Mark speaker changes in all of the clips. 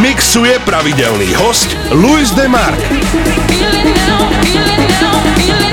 Speaker 1: mixuje pravidelný host Luis de Marc. Now, feel now, feel.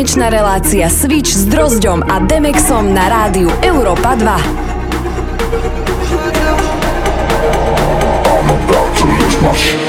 Speaker 2: Tanečná relácia Switch s Drozďom a Demexom na rádiu Europa 2. I'm about to lose my shit.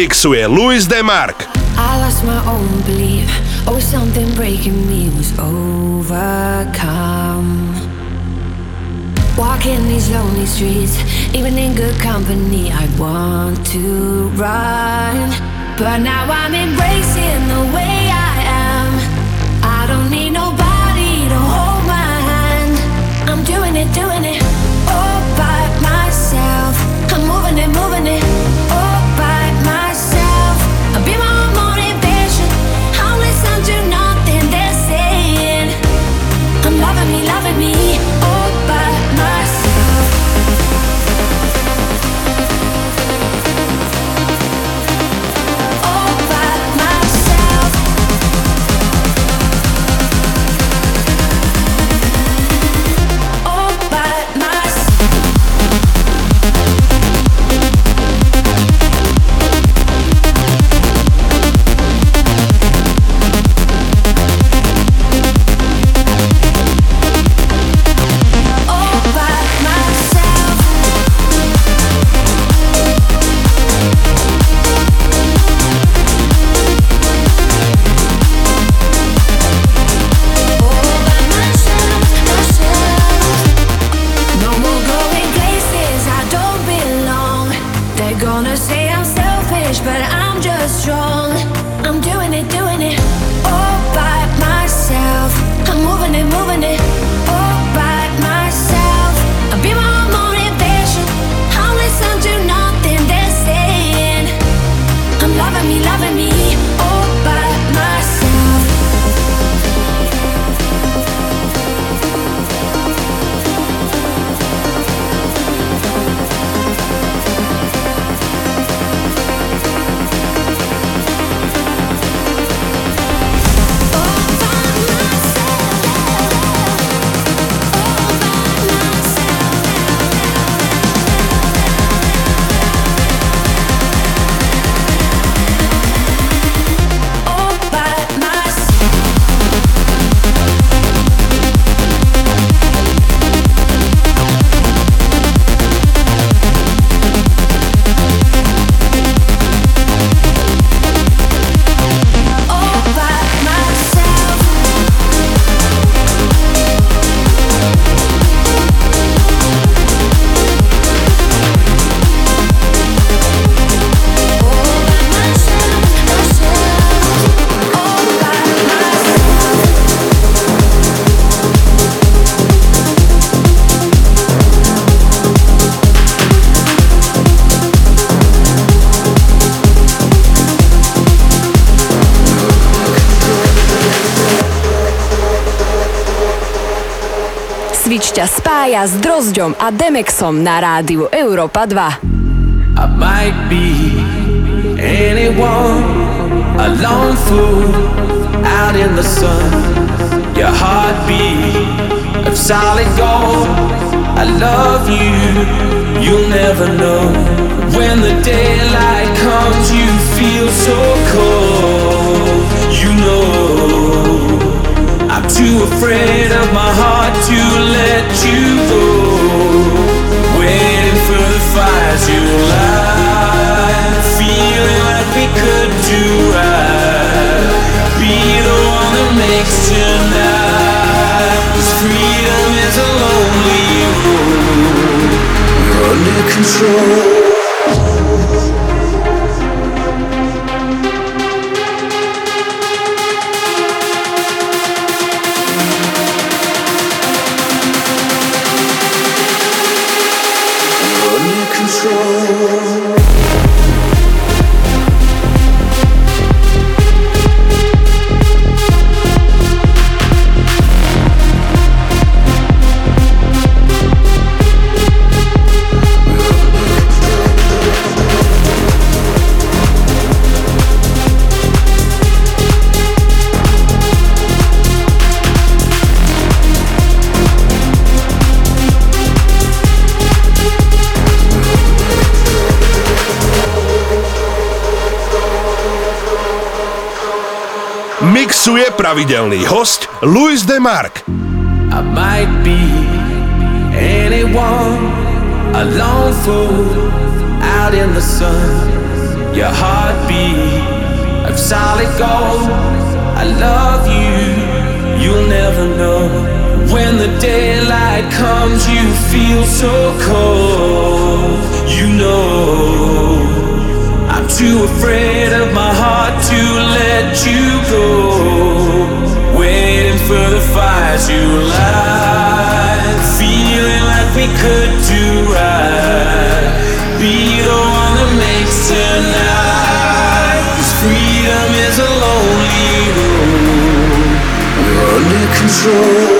Speaker 1: Mixuje Luis DeMark.
Speaker 3: I lost my own belief. Always something breaking me was overcome. Walking these lonely streets, even in good company, I want to run. But now I'm embracing the way
Speaker 2: ťa spája s Drozďom a Demexom na rádiu Európa 2.
Speaker 4: I might be anyone, a lone fool. Out in the sun. Your heartbeat of solid gold. I love you, you'll never know. When the daylight comes, you feel so cold. You know, too afraid of my heart to let you go. Waiting for the fires you light, feeling like we could do right. Be the one that makes tonight. 'Cause freedom is a
Speaker 1: Mixuje pravidelný host Luis DeMark.
Speaker 4: I might be anyone, a lone fool out in the sun. Your heartbeat of solid gold. I love you, you'll never know. When the daylight comes, you feel so cold. You know. I'm too afraid of my heart to let you go. Waiting for the fires you light. Feeling like we could do right. Be the one that makes tonight. freedom is a lonely road. We're under control.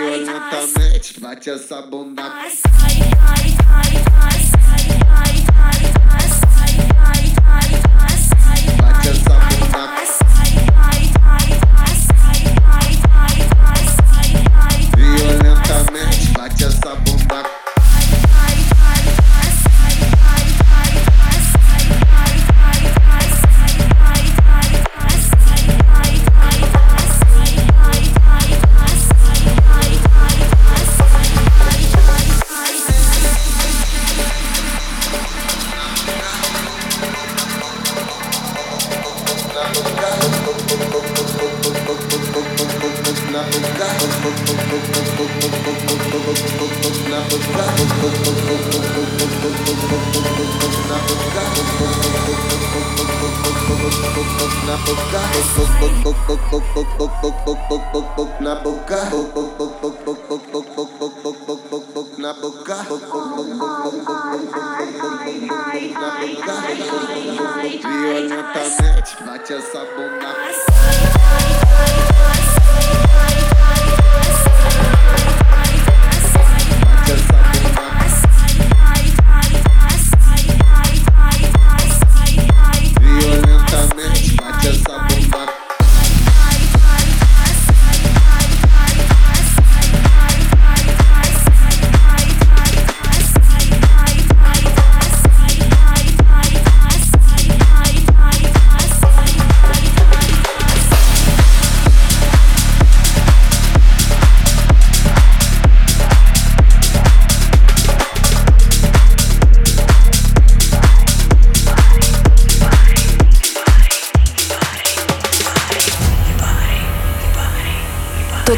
Speaker 5: Violentamente bate essa bunda. Bate Violentamente, bate essa bunda.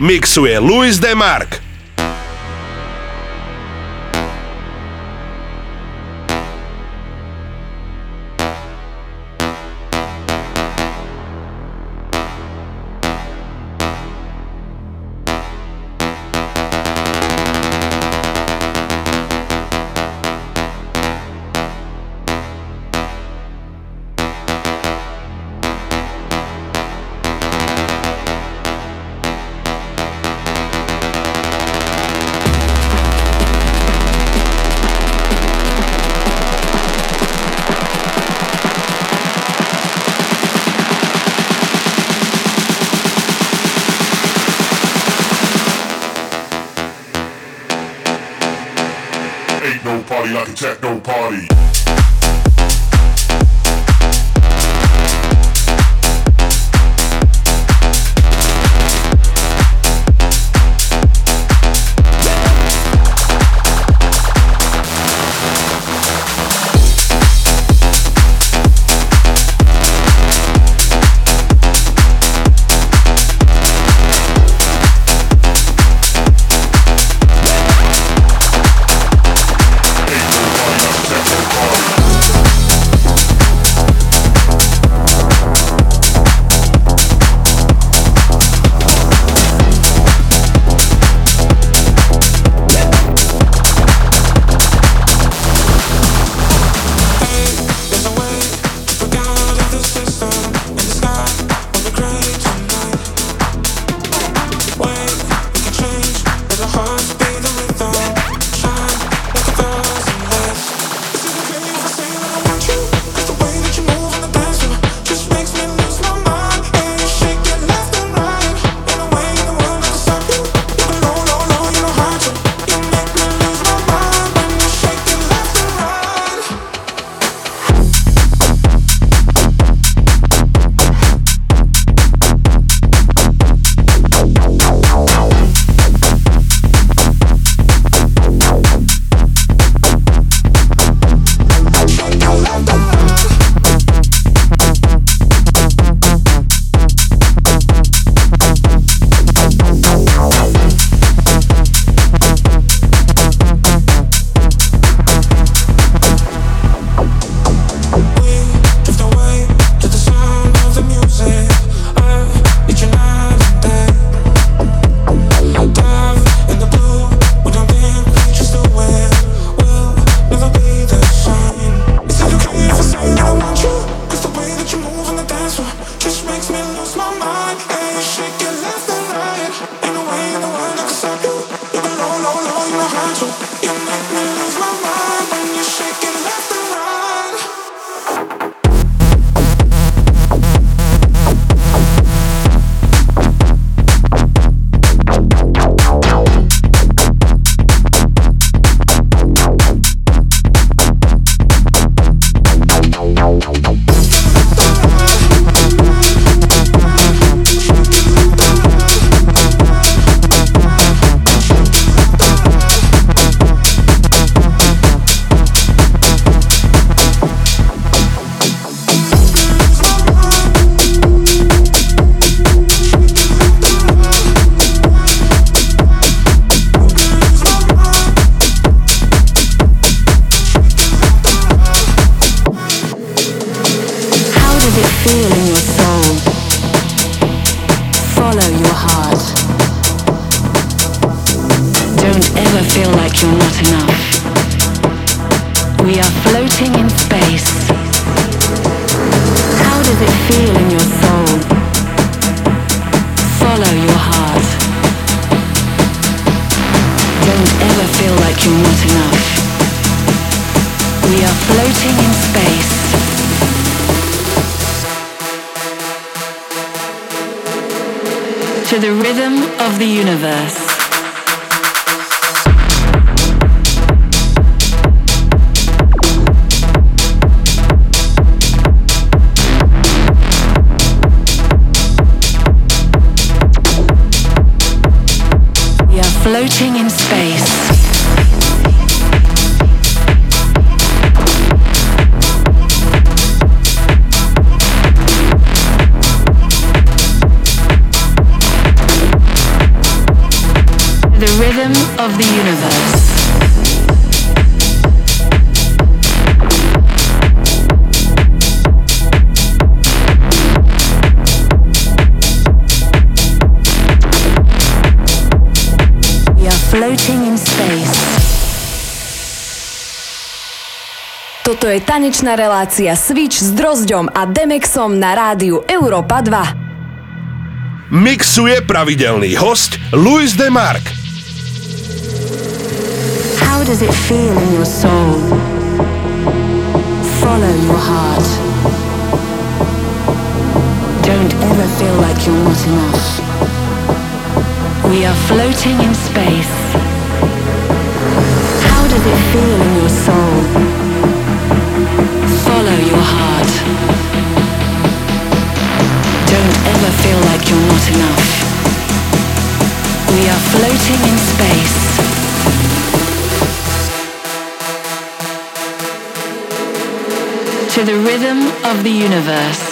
Speaker 1: Mixuje Luis Demark.
Speaker 6: Ain't to the rhythm of the universe. We are floating in
Speaker 2: Toto je tanečná relácia Switch s Drozďom a Demexom na rádiu Europa 2.
Speaker 1: Mixuje pravidelný host Luis Demark.
Speaker 7: How does it feel in your soul? Follow your heart. Don't ever feel like you're not enough. We are floating in space. How does it feel in your soul? Follow your heart. Don't ever feel like you're not enough. We are floating in space. To the rhythm of the universe.